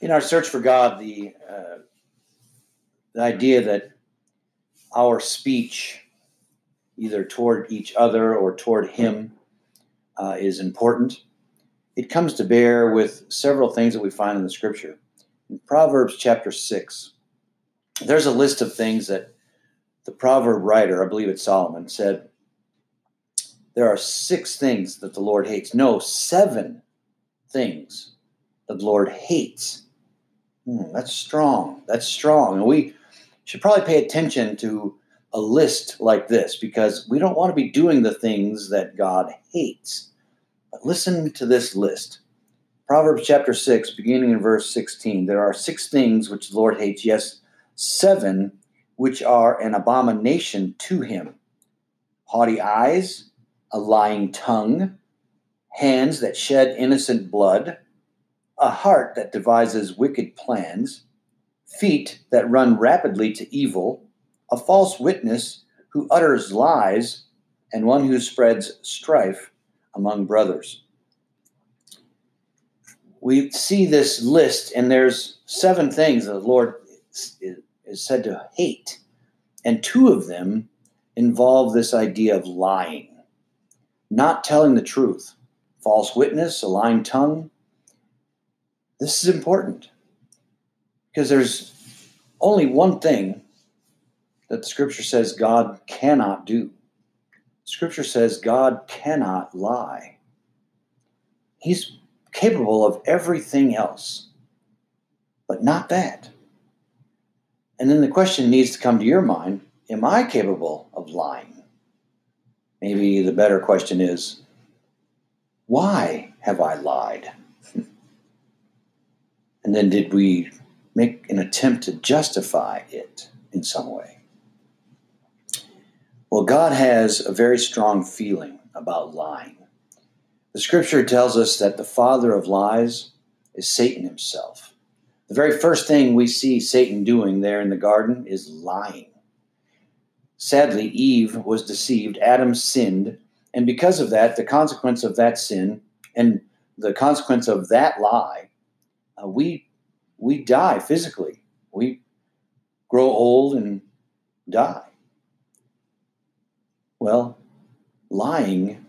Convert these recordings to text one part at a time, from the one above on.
in our search for God, the uh, the idea that our speech, either toward each other or toward Him, uh, is important. It comes to bear with several things that we find in the Scripture. In Proverbs chapter six, there's a list of things that the proverb writer, I believe it's Solomon, said there are six things that the Lord hates. No, seven things that the Lord hates. Hmm, that's strong. That's strong. And we should probably pay attention to a list like this because we don't want to be doing the things that God hates. But listen to this list. Proverbs chapter 6, beginning in verse 16. There are six things which the Lord hates, yes, seven which are an abomination to him haughty eyes, a lying tongue, hands that shed innocent blood, a heart that devises wicked plans, feet that run rapidly to evil, a false witness who utters lies, and one who spreads strife among brothers. We see this list, and there's seven things the Lord is said to hate. And two of them involve this idea of lying, not telling the truth, false witness, a lying tongue. This is important because there's only one thing that the scripture says God cannot do. Scripture says God cannot lie. He's capable of everything else, but not that. And then the question needs to come to your mind Am I capable of lying? Maybe the better question is Why have I lied? And then did we make an attempt to justify it in some way? Well, God has a very strong feeling about lying. The scripture tells us that the father of lies is Satan himself. The very first thing we see Satan doing there in the garden is lying. Sadly, Eve was deceived, Adam sinned, and because of that, the consequence of that sin and the consequence of that lie, uh, we we die physically. We grow old and die. Well, lying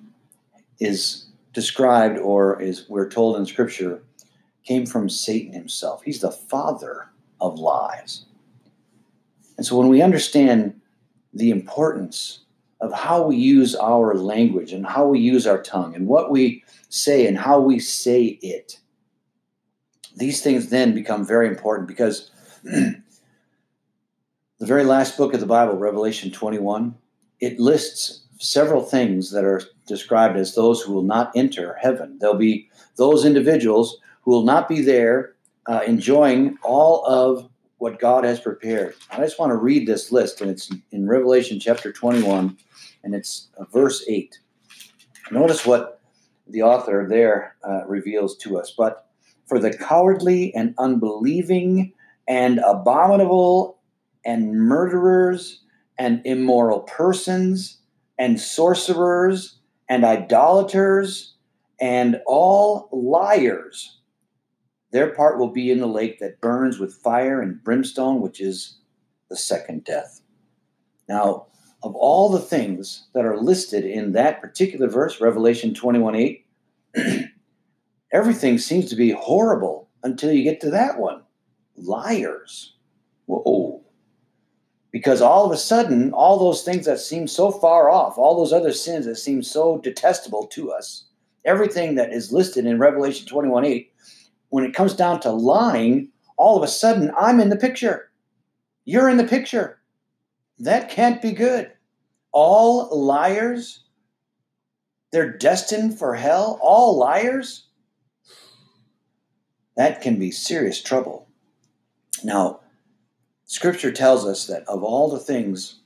is described or is we're told in scripture came from Satan himself. He's the father of lies. And so when we understand the importance of how we use our language and how we use our tongue and what we say and how we say it, these things then become very important because the very last book of the Bible, Revelation 21, it lists several things that are described as those who will not enter heaven. There'll be those individuals who will not be there uh, enjoying all of what God has prepared. I just want to read this list, and it's in Revelation chapter 21, and it's uh, verse 8. Notice what the author there uh, reveals to us. But for the cowardly and unbelieving and abominable and murderers and immoral persons and sorcerers and idolaters and all liars their part will be in the lake that burns with fire and brimstone, which is the second death. Now, of all the things that are listed in that particular verse, Revelation 21 8, everything seems to be horrible until you get to that one. Liars. Whoa. Because all of a sudden, all those things that seem so far off, all those other sins that seem so detestable to us, everything that is listed in Revelation 21 8 when it comes down to lying, all of a sudden I'm in the picture. You're in the picture. That can't be good. All liars, they're destined for hell. All liars, that can be serious trouble. Now, scripture tells us that of all the things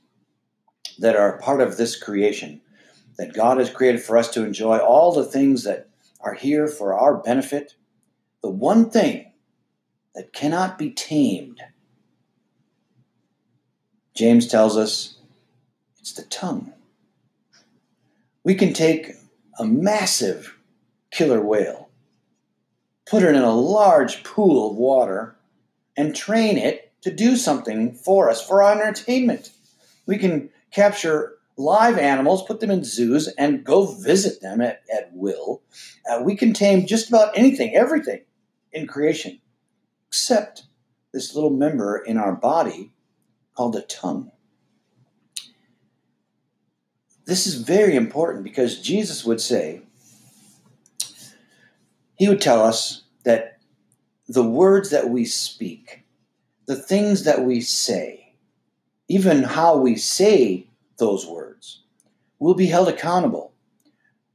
that are part of this creation, that God has created for us to enjoy, all the things that are here for our benefit, the one thing that cannot be tamed, James tells us it's the tongue. We can take a massive killer whale put it in a large pool of water and train it to do something for us for our entertainment. We can capture live animals, put them in zoos, and go visit them at, at will. Uh, we can tame just about anything, everything in creation, except this little member in our body called a tongue. This is very important because Jesus would say, He would tell us that the words that we speak, the things that we say, even how we say those words, will be held accountable.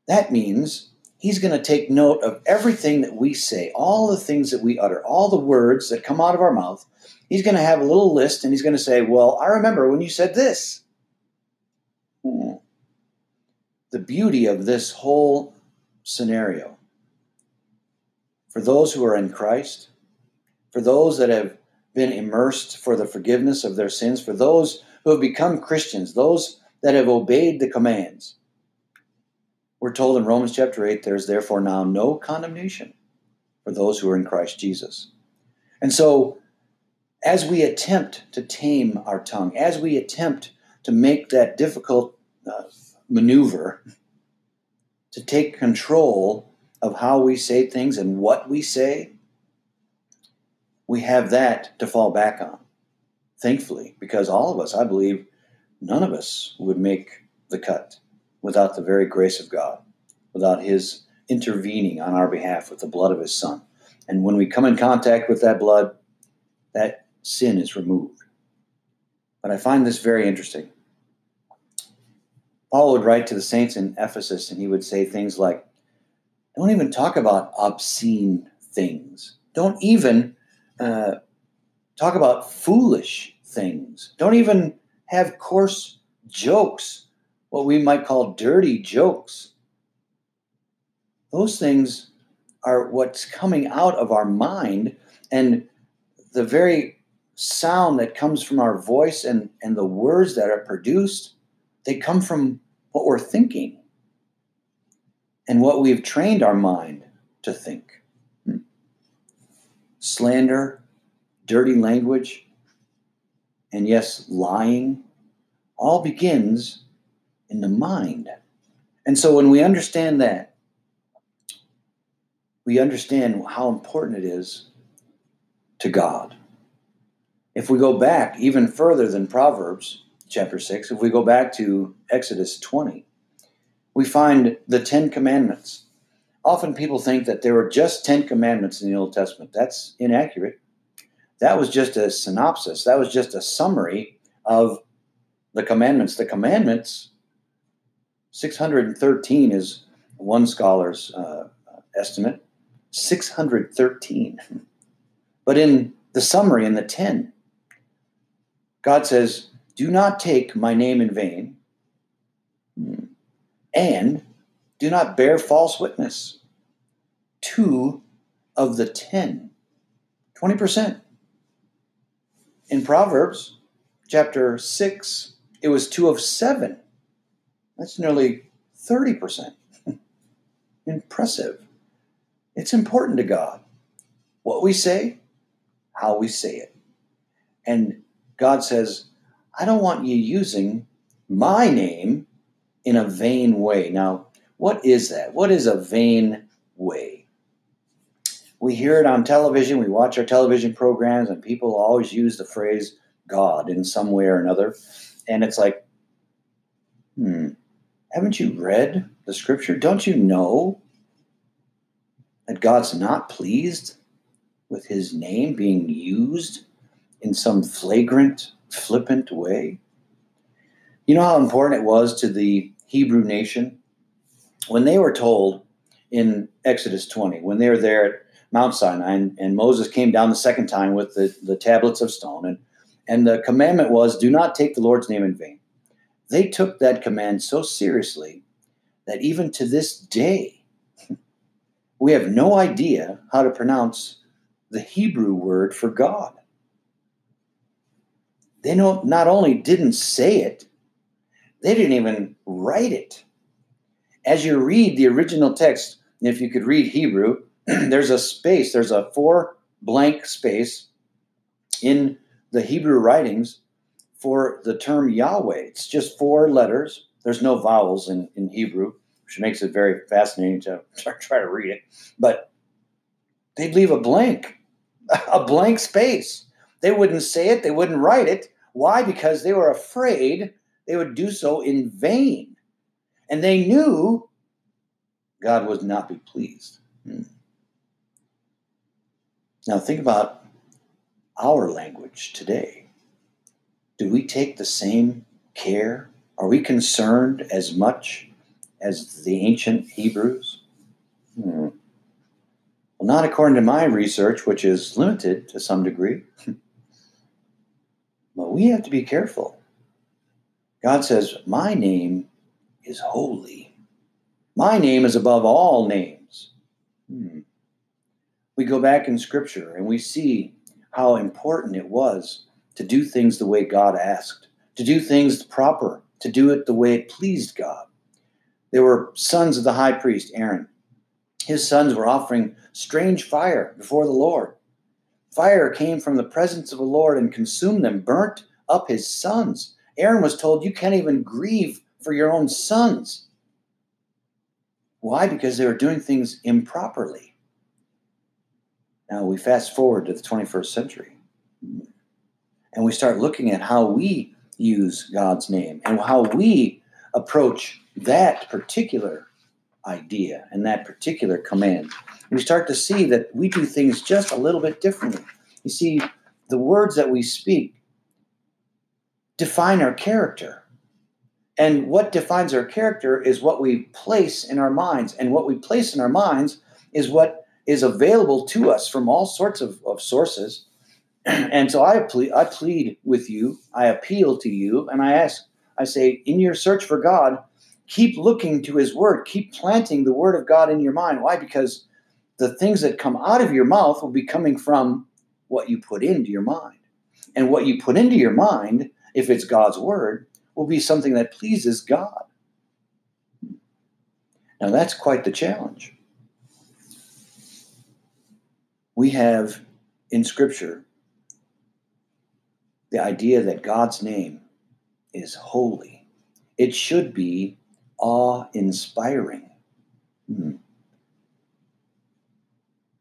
That means He's going to take note of everything that we say, all the things that we utter, all the words that come out of our mouth. He's going to have a little list and he's going to say, Well, I remember when you said this. Hmm the beauty of this whole scenario. For those who are in Christ, for those that have been immersed for the forgiveness of their sins, for those who have become Christians, those that have obeyed the commands. We're told in Romans chapter 8 there's therefore now no condemnation for those who are in Christ Jesus. And so, as we attempt to tame our tongue, as we attempt to make that difficult uh, maneuver to take control of how we say things and what we say, we have that to fall back on. Thankfully, because all of us, I believe, none of us would make the cut without the very grace of God, without His intervening on our behalf with the blood of His Son. And when we come in contact with that blood, that sin is removed. But I find this very interesting. Paul would write to the saints in Ephesus and he would say things like, Don't even talk about obscene things. Don't even uh, talk about foolish things. Don't even have coarse jokes, what we might call dirty jokes. Those things are what's coming out of our mind and the very sound that comes from our voice and, and the words that are produced they come from what we're thinking and what we've trained our mind to think. Hmm. Slander, dirty language, and yes, lying all begins in the mind. And so when we understand that, we understand how important it is to God. If we go back even further than Proverbs, chapter 6, if we go back to Exodus 20, we find the Ten Commandments. Often people think that there were just 10 commandments in the Old Testament. That's inaccurate. That was just a synopsis, that was just a summary of the commandments. The commandments, 613 is one scholar's uh, estimate, 613. But in the summary, in the 10, God says, do not take my name in vain, and do not bear false witness. Two of the ten, 20%. In Proverbs chapter 6, it was two of seven. That's nearly 30%. Impressive. It's important to God what we say, how we say it. And God says, I don't want you using my name in a vain way. Now, what is that? What is a vain way? We hear it on television, we watch our television programs, and people always use the phrase God in some way or another. And it's like, hmm, haven't you read the scripture? Don't you know that God's not pleased with his name being used in some flagrant flippant way. You know how important it was to the Hebrew nation? When they were told in Exodus 20, when they were there at Mount Sinai, and, and Moses came down the second time with the, the tablets of stone, and, and the commandment was, Do not take the Lord's name in vain. They took that command so seriously that even to this day, we have no idea how to pronounce the Hebrew word for God they not only didn't say it, they didn't even write it. As you read the original text, if you could read Hebrew, there's a space, there's a four blank space in the Hebrew writings for the term Yahweh. It's just four letters. There's no vowels in, in Hebrew, which makes it very fascinating to try to read it. But they'd leave a blank, a blank space. They wouldn't say it, they wouldn't write it. Why? Because they were afraid they would do so in vain. And they knew God would not be pleased. Hmm. Now, think about our language today. Do we take the same care? Are we concerned as much as the ancient Hebrews? Hmm. Well, not according to my research, which is limited to some degree. but we have to be careful. God says, My name is holy. My name is above all names. Hmm we go back in scripture and we see how important it was to do things the way God asked, to do things proper, to do it the way it pleased God. There were sons of the high priest, Aaron. His sons were offering strange fire before the Lord. Fire came from the presence of the Lord and consumed them, burnt up his sons. Aaron was told, You can't even grieve for your own sons. Why? Because they were doing things improperly. Now we fast forward to the 21st century and we start looking at how we use God's name and how we approach that particular idea and that particular command. We start to see that we do things just a little bit differently. You see, the words that we speak define our character. And what defines our character is what we place in our minds. And what we place in our minds is what is available to us from all sorts of, of sources. and so I I plead with you, I appeal to you, and I ask, I say, in your search for God, keep looking to His Word, keep planting the Word of God in your mind. Why? Because the things that come out of your mouth will be coming from what you put into your mind. And what you put into your mind, if it's God's Word, will be something that pleases God. Now, that's quite the challenge we have in Scripture the idea that God's name is holy. It should be awe inspiring. Hmm.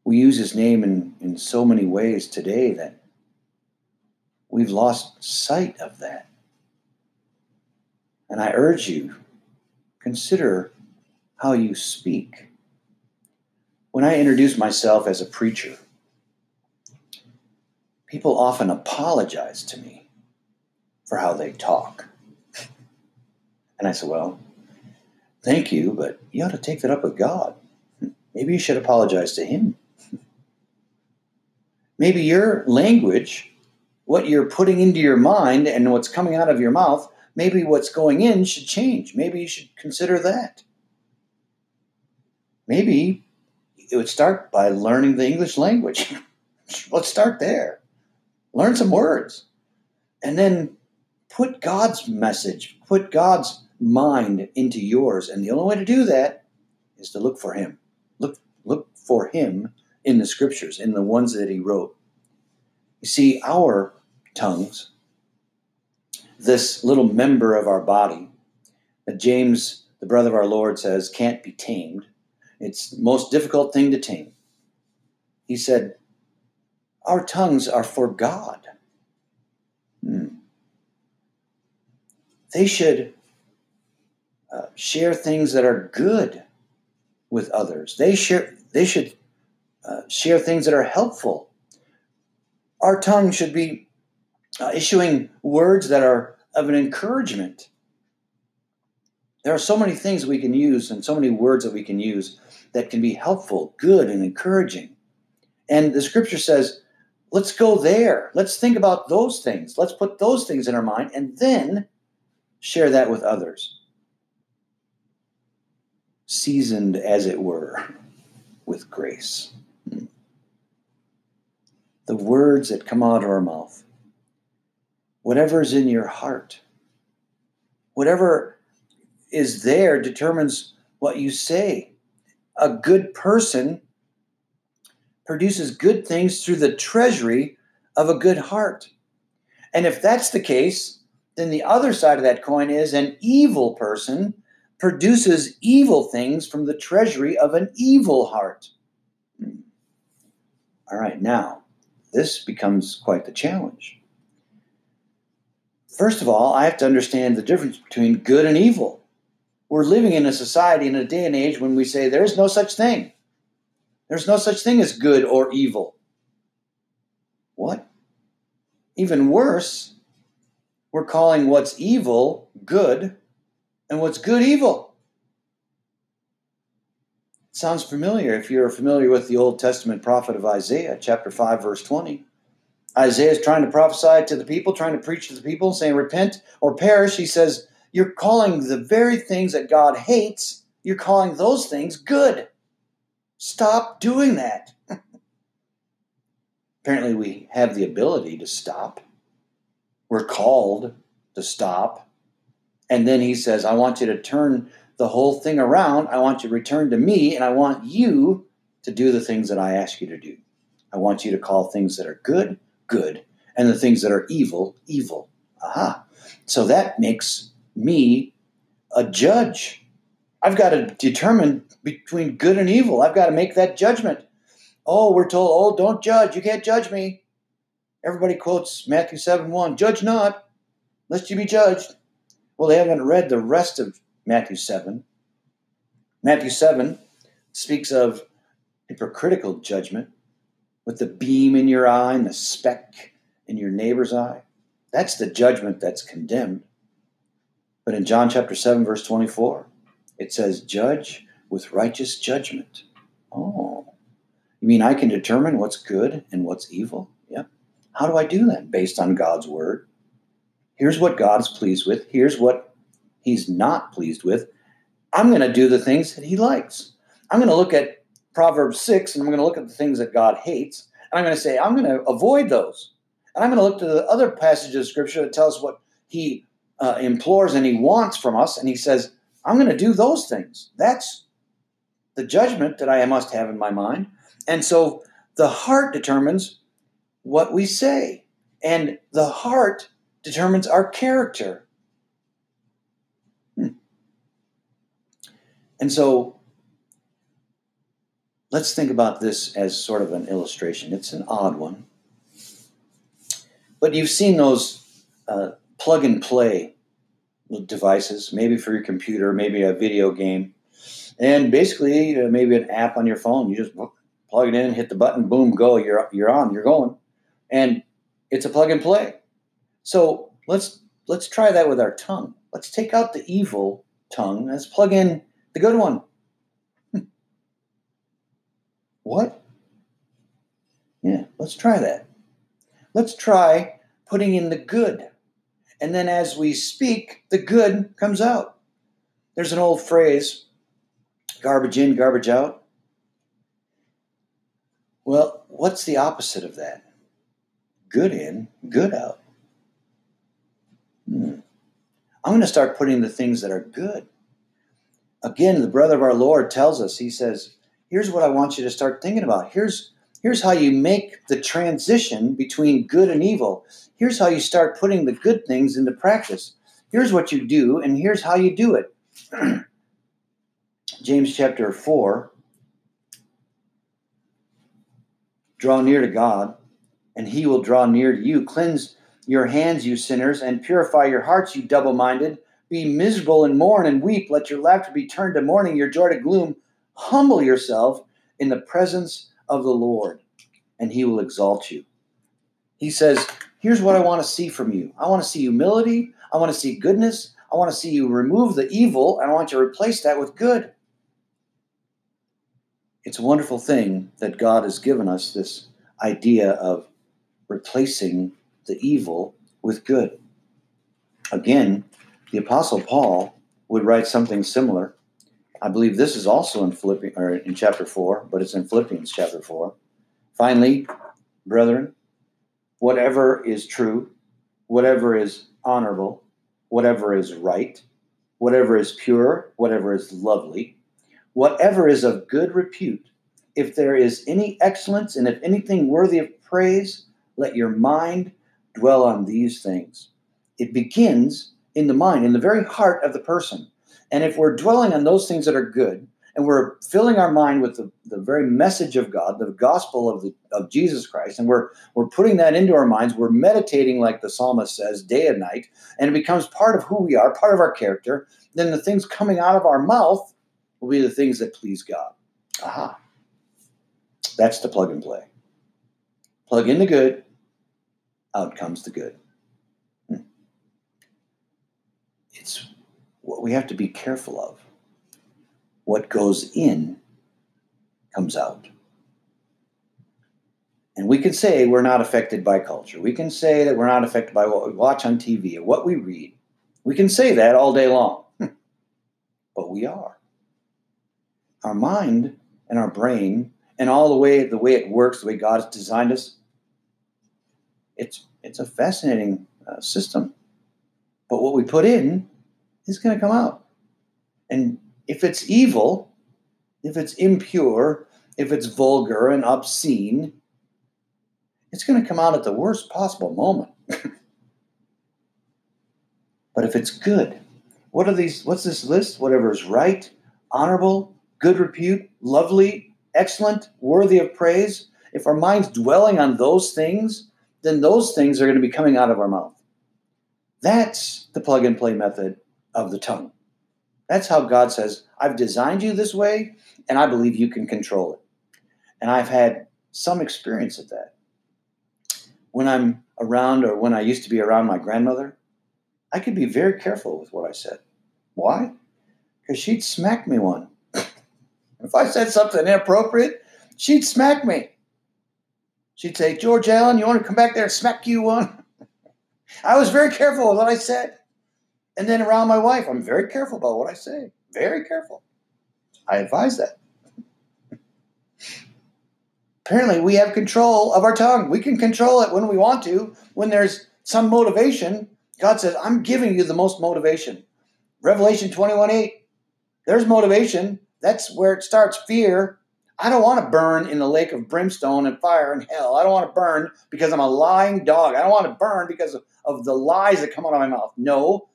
We use his name in, in so many ways today that we've lost sight of that. And I urge you, consider how you speak. When I introduce myself as a preacher, people often apologize to me for how they talk. And I said, Well, thank you, but you ought to take that up with God. Maybe you should apologize to Him. Maybe your language, what you're putting into your mind and what's coming out of your mouth, maybe what's going in should change. Maybe you should consider that. Maybe it would start by learning the English language. Let's start there learn some words, and then put God's message, put God's mind into yours. And the only way to do that is to look for Him. Look, look for Him in the scriptures, in the ones that He wrote. You see, our tongues, this little member of our body, that James, the brother of our Lord, says can't be tamed. It's the most difficult thing to tame. He said, our tongues are for God. Hmm. They should uh, share things that are good with others. They share. They should uh, share things that are helpful. Our tongue should be uh, issuing words that are of an encouragement. There are so many things we can use and so many words that we can use that can be helpful, good, and encouraging. And the scripture says Let's go there. Let's think about those things. Let's put those things in our mind and then share that with others. Seasoned, as it were, with grace. The words that come out of our mouth, whatever is in your heart, whatever is there determines what you say. A good person produces good things through the treasury of a good heart. And if that's the case, then the other side of that coin is an evil person produces evil things from the treasury of an evil heart. Hmm. All right, now, this becomes quite the challenge. First of all, I have to understand the difference between good and evil. We're living in a society in a day and age when we say there's no such thing. There's no such thing as good or evil. What? Even worse, we're calling what's evil good and what's good evil. Sounds familiar if you're familiar with the Old Testament prophet of Isaiah, chapter 5, verse 20. Isaiah is trying to prophesy to the people, trying to preach to the people, saying, Repent or perish. He says, You're calling the very things that God hates, you're calling those things good. Stop doing that. Apparently, we have the ability to stop. We're called to stop. And then he says, I want you to turn the whole thing around. I want you to return to me, and I want you to do the things that I ask you to do. I want you to call things that are good, good, and the things that are evil, evil. Aha. So that makes me a judge. I've got to determine between good and evil. I've got to make that judgment. Oh, we're told, oh, don't judge. You can't judge me. Everybody quotes Matthew 7 1, judge not, lest you be judged. Well, they haven't read the rest of Matthew 7. Matthew 7 speaks of hypocritical judgment with the beam in your eye and the speck in your neighbor's eye. That's the judgment that's condemned. But in John chapter 7, verse 24, it says, Judge with righteous judgment. Oh, you mean I can determine what's good and what's evil? Yeah. How do I do that? Based on God's word. Here's what God's pleased with. Here's what he's not pleased with, I'm going to do the things that he likes. I'm going to look at Proverbs 6 and I'm going to look at the things that God hates. And I'm going to say, I'm going to avoid those. And I'm going to look to the other passages of scripture that tell us what he uh, implores and he wants from us. And he says, I'm going to do those things. That's the judgment that I must have in my mind. And so the heart determines what we say, and the heart determines our character. And so let's think about this as sort of an illustration. It's an odd one. But you've seen those uh, plug and play devices, maybe for your computer, maybe a video game, and basically uh, maybe an app on your phone. You just plug it in, hit the button, boom, go. You're you're on. You're going, and it's a plug and play. So let's let's try that with our tongue. Let's take out the evil tongue. Let's plug in the good one. Hmm. What? Yeah, let's try that. Let's try putting in the good. And then as we speak, the good comes out. There's an old phrase garbage in, garbage out. Well, what's the opposite of that? Good in, good out. Hmm. I'm going to start putting the things that are good again, the brother of our Lord tells us, he says, here's what I want you to start thinking about. Here's here's how you make the transition between good and evil. Here's how you start putting the good things into practice. Here's what you do, and here's how you do it. James chapter 4 Draw near to God, and he will draw near to you. Cleanse your hands, you sinners, and purify your hearts, you double minded. Be miserable and mourn and weep. Let your laughter be turned to mourning, your joy to gloom. Humble yourself in the presence of the Lord, and he will exalt you. He says, Here's what I want to see from you I want to see humility, I want to see goodness, I want to see you remove the evil, and I want you to replace that with good. It's a wonderful thing that God has given us this idea of replacing the evil with good. Again, the Apostle Paul would write something similar. I believe this is also in Philippians or in chapter four, but it's in Philippians chapter four. Finally, brethren, whatever is true, whatever is honorable, whatever is right, whatever is pure, whatever is lovely, whatever is of good repute, if there is any excellence and if anything worthy of praise, let your mind dwell on these things. It begins in the mind, in the very heart of the person. And if we're dwelling on those things that are good, and we're filling our mind with the, the very message of God, the gospel of, the, of Jesus Christ, and we're, we're putting that into our minds, we're meditating, like the psalmist says, day and night, and it becomes part of who we are, part of our character, then the things coming out of our mouth will be the things that please God. Aha. That's the plug and play. Plug in the good, out comes the good. Hmm. It's what we have to be careful of what goes in comes out. And we can say we're not affected by culture. We can say that we're not affected by what we watch on TV or what we read. We can say that all day long. but we are. Our mind and our brain and all the way the way it works, the way God has designed us, it's it's a fascinating uh, system. But what we put in is going to come out. And if it's evil, if it's impure, if it's vulgar and obscene, it's going to come out at the worst possible moment. but if it's good, what are these? What's this list? Whatever is right, honorable, good repute, lovely, excellent, worthy of praise. If our mind's dwelling on those things, then those things are going to be coming out of our mouth. That's the plug and play method of the tongue. That's how God says, I've designed you this way, and I believe you can control it. And I've had some experience of that. When I'm around, or when I used to be around my grandmother, I could be very careful with what I said. Why? Because she'd smack me one. if I said something inappropriate, she'd smack me. She'd say, George Allen, you want to come back there and smack you one? I was very careful with what I said. And then around my wife, I'm very careful about what I say. Very careful. I advise that. Apparently, we have control of our tongue. We can control it when we want to. When there's some motivation, God says, I'm giving you the most motivation. Revelation 21 8, there's motivation. That's where it starts fear. I don't want to burn in the lake of brimstone and fire and hell. I don't want to burn because I'm a lying dog. I don't want to burn because of, of the lies that come out of my mouth. No,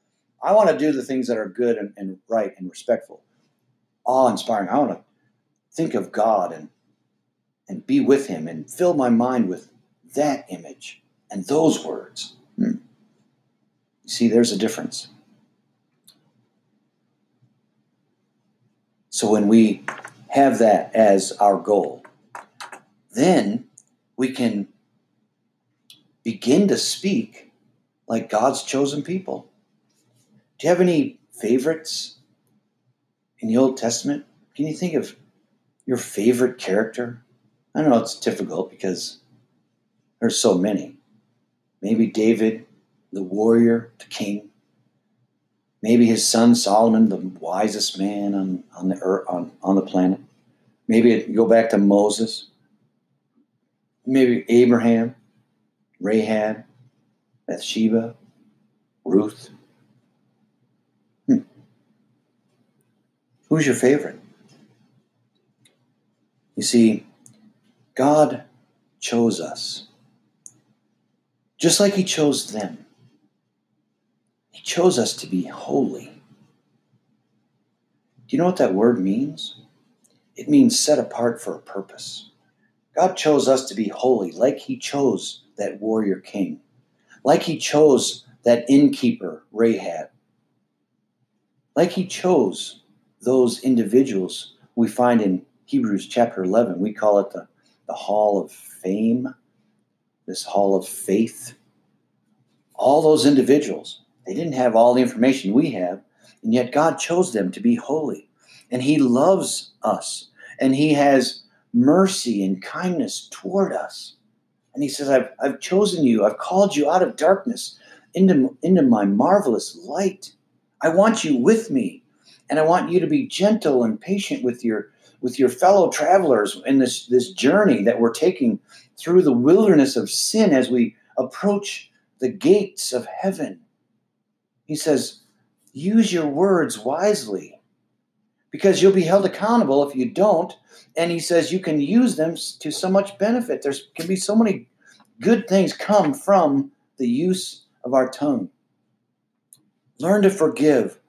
I want to do the things that are good and, and right and respectful, awe inspiring. I want to think of God and and be with Him and fill my mind with that image and those words. Hmm. You see, there's a difference. So when we have that as our goal, then we can begin to speak like God's chosen people. Do you have any favorites in the Old Testament? Can you think of your favorite character? I don't know it's difficult because there's so many. Maybe David, the warrior, the king. Maybe his son Solomon, the wisest man on, on the earth, on, on the planet. Maybe go back to Moses. Maybe Abraham, Rahab, Bathsheba, Ruth. Who's your favorite? You see, God chose us. Just like He chose them. He chose us to be holy. Do you know what that word means? It means set apart for a purpose. God chose us to be holy, like He chose that warrior king, like He chose that innkeeper, Rahab, like He chose those individuals we find in Hebrews chapter 11. We call it the, the hall of fame, this hall of faith. All those individuals, they didn't have all the information we have, and yet God chose them to be holy. And He loves us, and He has mercy and kindness toward us. And He says, I've, I've chosen you, I've called you out of darkness into, into my marvelous light. I want you with me and I want you to be gentle and patient with your with your fellow travelers in this this journey that we're taking through the wilderness of sin as we approach the gates of heaven. He says, use your words wisely. because you'll be held accountable if you don't. And he says you can use them to so much benefit. There's can be so many good things come from the use of our tongue. Learn to forgive,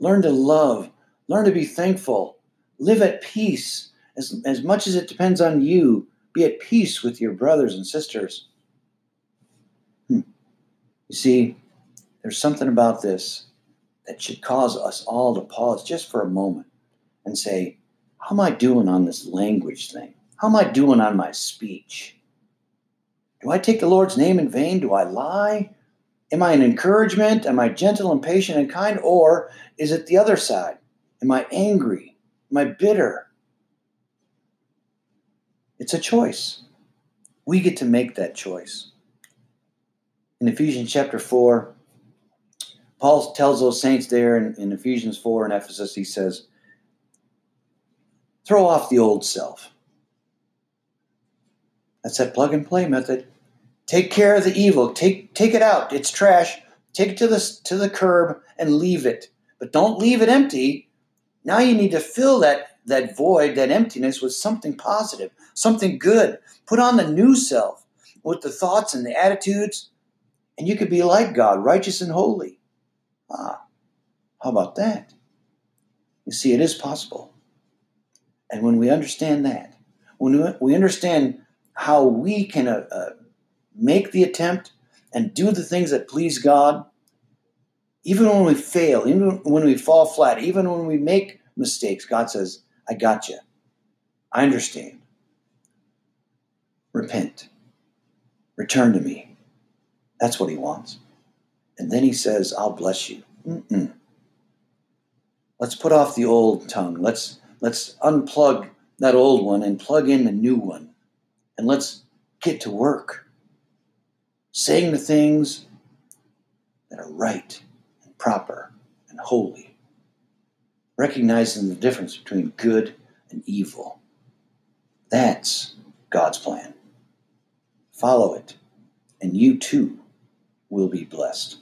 learn to love, learn to be thankful, live at peace. As, as much as it depends on you, be at peace with your brothers and sisters. Hmm. You see, there's something about this that should cause us all to pause just for a moment and say, How am I doing on this language thing? How am I doing on my speech? Do I take the Lord's name in vain? Do I lie? Am I an encouragement? Am I gentle and patient and kind? Or is it the other side? Am I angry? Am I bitter? It's a choice. We get to make that choice. In Ephesians chapter 4, Paul tells those saints there in, in Ephesians 4 in Ephesus, he says, throw off the old self. That's that plug and play method. Take care of the evil. Take take it out. It's trash. Take it to the to the curb and leave it. But don't leave it empty. Now you need to fill that that void, that emptiness with something positive, something good. Put on the new self with the thoughts and the attitudes, and you could be like God, righteous and holy. Ah, how about that? You see, it is possible. And when we understand that, when we understand how we can uh, uh, make the attempt and do the things that please God, even when we fail, even when we fall flat, even when we make mistakes, God says, I got you. I understand. Repent. Return to me. That's what he wants. And then he says, I'll bless you. Mm-mm. Let's put off the old tongue. Let's let's unplug that old one and plug in the new one. And let's get to work. Saying the things that are right and proper and holy recognizing the difference between good and evil. That's God's plan. Follow it, and you too will be blessed.